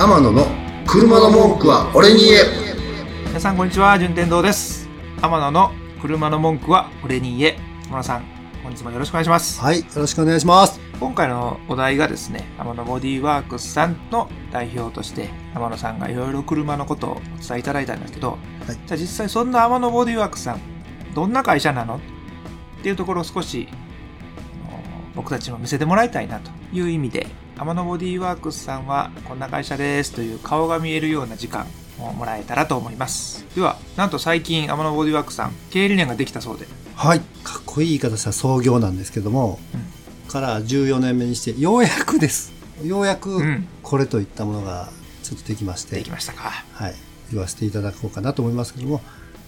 天野の車の文句は俺に言え。皆さんこんにちは。順天堂です。天野の車の文句は俺に言え。天野さん本日もよろしくお願いします。はいよろしくお願いします。今回のお題がですね天野ボディワークスさんの代表として天野さんがいろいろ車のことをお伝えいただいたんですけど、はい。じゃあ実際そんな天野ボディワークスさんどんな会社なの？っていうところを少し僕たちも見せてもらいたいなという意味で天野ボディワークスさんはこんな会社ですという顔が見えるような時間をもらえたらと思いますではなんと最近天野ボディワークスさん経営理念ができたそうではい。かっこいい言い方したら創業なんですけども、から14年目にして、ようやくです。ようやくうんこれといったものがちょっとできまして、できましたかはい。言わせていただこうかなと思いますけども、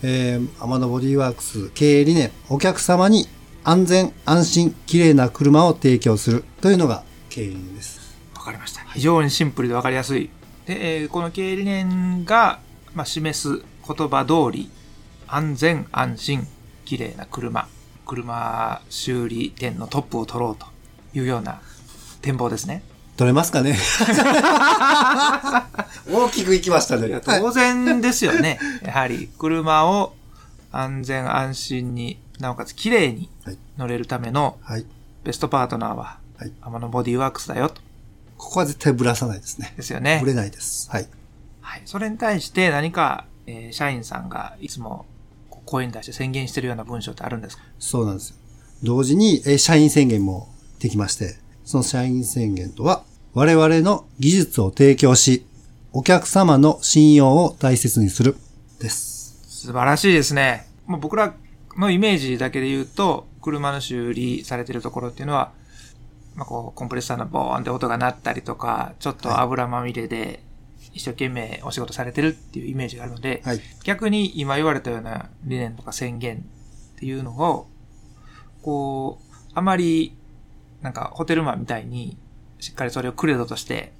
えー、アマノボディワークス経営理念、お客様に安全、安心、綺麗な車を提供するというのが経営理念です。わかりました。非常にシンプルでわかりやすい。で、えーこの経営理念が、まあ、示す言葉通り、安全安心、綺麗な車、車修理店のトップを取ろうというような展望ですね。取れますかね？大きくいきましたね。当然ですよね。やはり車を安全安心に、なおかつ綺麗にはい乗れるためのはい。ベストパートナーは、はいアマノボディワークスだよと。ここは絶対ぶらさないですね。ですよねぶ。れないです。はい。はい。それに対して何か、えー社員さんがいつも声に出して宣言してるような文章ってあるんですか？そうなんですよ。同時に、えー社員宣言もできまして、その社員宣言とは、我々の技術を提供し、お客様の信用を大切にする、です。素晴らしいですね。もう僕らのイメージだけで言うと、車の修理されてるところっていうのは、まあ、こう、コンプレッサーのボーンって音が鳴ったりとか、ちょっと油まみれで一生懸命お仕事されてるっていうイメージがあるので、はい。逆に今言われたような理念とか宣言っていうのを、こう、あまり、なんかホテルマンみたいに、しっかりそれをクレドとして、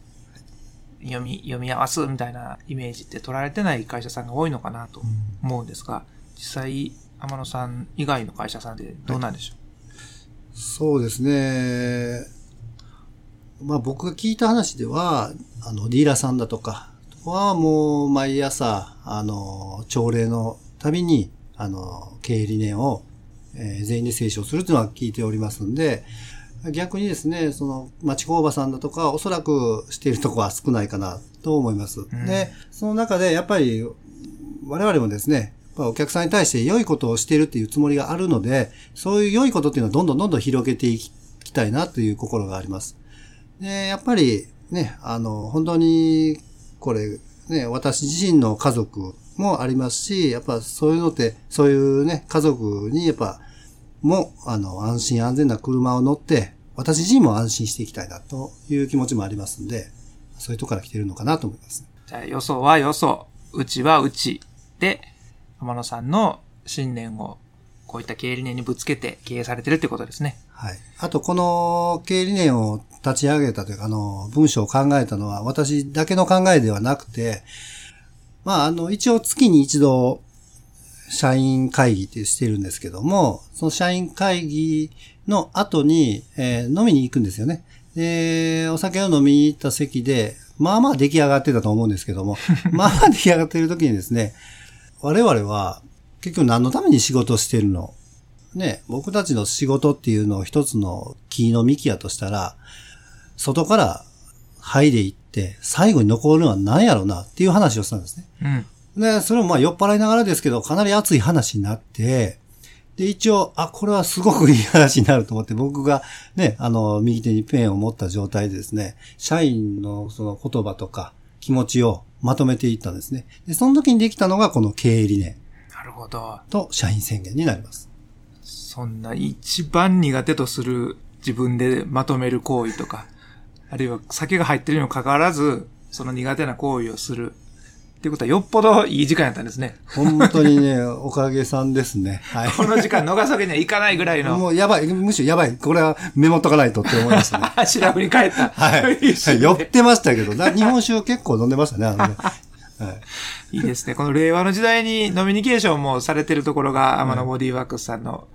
読み、読み合わすみたいなイメージって取られてない会社さんが多いのかなと思うんですが、実際、天野さん以外の会社さんでどうなんでしょそうですね。まあ僕が聞いた話では、あの、ディーラーさんだとかはもう毎朝、あの、朝礼のたびに、あの、経営理念を、えー全員で清書するというのは聞いておりますんで、逆にですね、その、町工場さんだとか、おそらくしているところは少ないかなと思います。んで、その中でやっぱり、我々もですね、ぱお客さんに対して良いことをしているっていうつもりがあるので、そういう良いことっていうのはどんどんどんどん広げていきたいなという心があります。で、やっぱりね、あの、本当に、これ、ね、私自身の家族もありますし、やっぱそういうのって、そういうね、家族にやっぱ、も、あの、安心安全な車を乗って、私自身も安心していきたいなという気持ちもありますんで、そういうとこから来てるのかなと思います。じゃあ、よそはよそ、うちはうちで、天野さんの信念を、こういった経営理念にぶつけて経営されてるってことですね。はい。あと、この経営理念を立ち上げたというか、あの、文章を考えたのは私だけの考えではなくて、まあ、あの、一応月に一度、社員会議ってしてるんですけども、その社員会議の後に、えー飲みに行くんですよね。で、お酒を飲みに行った席で、まあまあ出来上がってたと思うんですけども、まあまあ出来上がってる時にですね、我々は結局何のために仕事をしてるの？ね、僕たちの仕事っていうのを一つの木の幹やとしたら、外から剥いでいって、最後に残るのは何やろうな？っていう話をしたんですね。うん。で、それもまあ酔っ払いながらですけど、かなり熱い話になって、で、一応、あ、これはすごくいい話になると思って、僕がね、あの、右手にペンを持った状態でですね、社員のその言葉とか気持ちをまとめていったんですね。で、その時にできたのがこの経営理念なるほど。と社員宣言になります。そんな一番苦手とする自分でまとめる行為とか、あるいは酒が入ってるにもかかわらず、その苦手な行為をする。っていうことはよっぽどいい時間やったんですね。本当にね、おかげさんですね。はい。この時間逃すわけにはいかないぐらいの。もうやばい、むしろやばい。これはメモっとかないとって思いましたね。調べに帰った。はい。酔ってましたけど、な日本酒結構飲んでましたね、あのね。はい。いいですね。この令和の時代にノミニケーションもされてるところが、天野ボディワークスさんの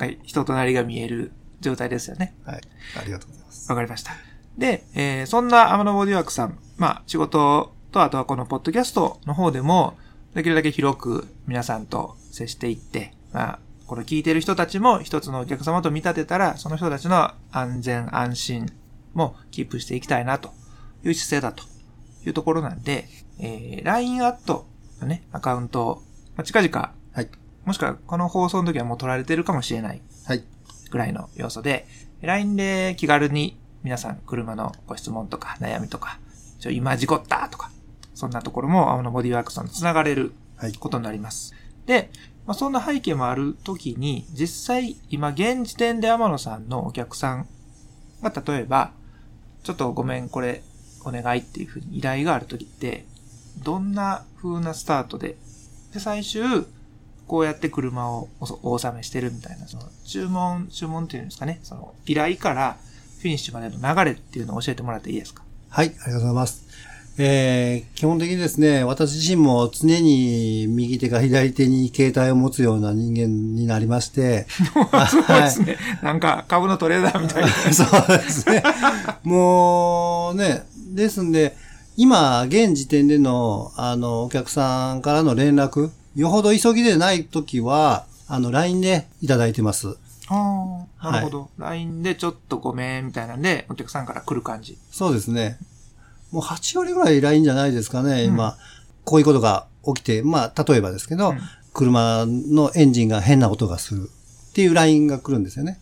はい人となりが見える状態ですよね。はい。ありがとうございます。わかりました。で、えーそんな天野ボディワークさん、まあ、仕事と、あとはこのポッドキャストの方でも、できるだけ広く皆さんと接していって、まあ、これ聞いてる人たちも一つのお客様と見立てたら、その人たちの安全安心もキープしていきたいなという姿勢だというところなんで、えー、LINE アットのね、アカウントを、まあ、近々、はい。もしくはこの放送の時はもう取られてるかもしれないはい。ぐらいの要素で、LINE で気軽に皆さん車のご質問とか悩みとか、ちょ今事故ったとか、そんなところも青のボディワークさんと繋がれるはい。ことになります。で、まあ、そんな背景もあるときに、実際今現時点で天野さんのお客さんが例えば、ちょっとごめんこれお願いっていうふうに依頼があるときって、どんな風なスタートで、で、最終、こうやって車をおお納めしてるみたいな、その注文、注文っていうんですかね、その依頼からフィニッシュまでの流れっていうのを教えてもらっていいですか？はい、ありがとうございます。えー、基本的にですね、私自身も常に右手か左手に携帯を持つような人間になりまして、すごいですね。なんか株のトレーダーみたいな。そうですね。もうね、ですんで、今、現時点での、あの、お客さんからの連絡、よほど急ぎでないときは、あの、LINE でいただいてます。ああ、なるほど。LINE でちょっとごめんみたいなんで、お客さんから来る感じ。そうですね。もう8割ぐらい LINE じゃないですかね、うん今。こういうことが起きて、まあ、例えばですけど、うん車のエンジンが変な音がするっていう LINE が来るんですよね。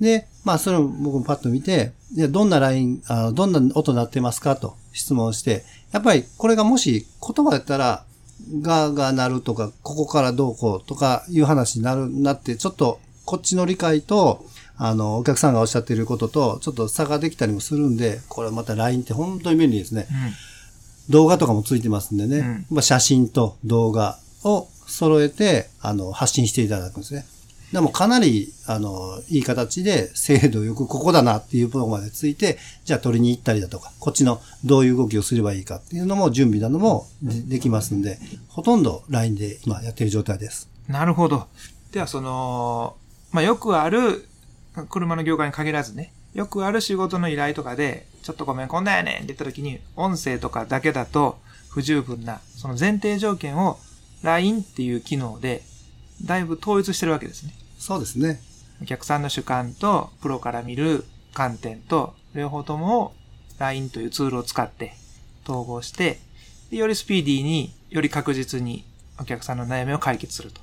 で、まあ、それを僕もパッと見て、どんな LINE、あどんな音鳴ってますかと質問して、やっぱりこれがもし言葉だったら、がが鳴るとか、ここからどうこうとかいう話になる、なって、ちょっとこっちの理解と、あの、お客さんがおっしゃっていることと、ちょっと差ができたりもするんで、これまた LINE って本当に便利ですね。動画とかもついてますんでね。うんまあ写真と動画を揃えて、あの、発信していただくんですね。でもかなり、あの、いい形で精度よくここだなっていうところまでついて、じゃあ取りに行ったりだとか、こっちのどういう動きをすればいいかっていうのも準備などもでできますんで、ほとんど LINE で今やってる状態です。なるほど。では、その、まあ、よくある、車の業界に限らずね、よくある仕事の依頼とかで、ちょっとごめん、こんなんやねんって言った時に、音声とかだけだと不十分な、その前提条件を LINE っていう機能で、だいぶ統一してるわけですね。そうですね。お客さんの主観とプロから見る観点と両方とも LINE というツールを使って統合してでよりスピーディーにより確実にお客さんの悩みを解決すると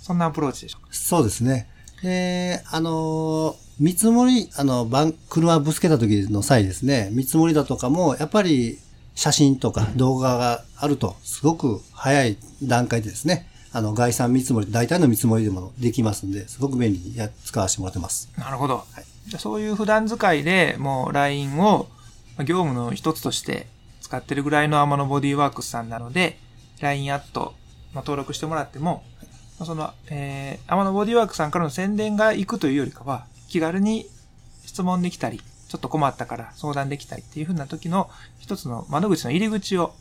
そんなアプローチでしょうかそうですね。で、あの、見積もり、あの、バン車ぶつけた時の際ですね、見積もりだとかも、やっぱり写真とか動画があると、すごく早い段階でですね、あの、概算見積もり、大体の見積もりでもできますんで、すごく便利にや使わせてもらってます。なるほど、じゃあそういう普段使いでもう LINE をまあ業務の一つとして使ってるぐらいの天野ボディーワークスさんなので LINE アット、まあ、登録してもらっても、まあその、えー、天野ボディーワークさんからの宣伝が行くというよりかは気軽に質問できたりちょっと困ったから相談できたりっていう風な時の一つの窓口の入り口を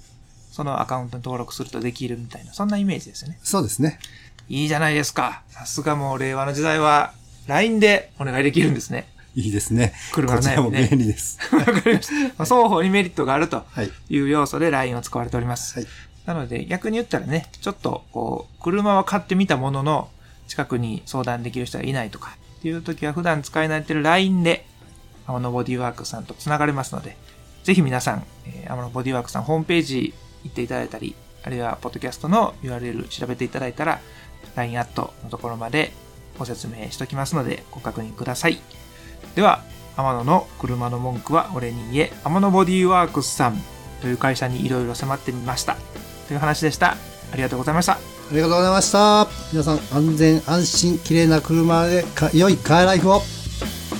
そのアカウントに登録するとできるみたいなそんなイメージですよねそうですね。いいじゃないですかさすがもう令和の時代は LINE でお願いできるんですねいいですね。車のこちらも悩みね便利です。わかりました。まあ双方にメリットがあるとはい。いう要素で LINE を使われております。はい。なので逆に言ったらね、ちょっとこう、車は買ってみたものの、近くに相談できる人がいないとかっていう時は普段使い慣れてる LINE で、青のボディワークさんと繋がれますので、ぜひ皆さん、えー、青のボディワークさんホームページ行っていただいたり、あるいはポッドキャストの URL 調べていただいたら、LINE アットのところまでご説明しときますので、ご確認ください。では、天野の車の文句は俺に言え、天野ボディワークスさんという会社にいろいろ迫ってみました。という話でした。ありがとうございました。ありがとうございました。皆さん、安全、安心、綺麗な車でか、良いカーライフを。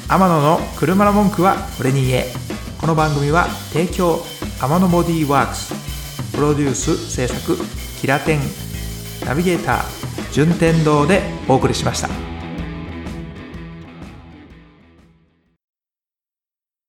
天野の車の文句は俺に言え。この番組は提供天野ボディワークス、プロデュース制作キラテン、ナビゲーター順天堂でお送りしました。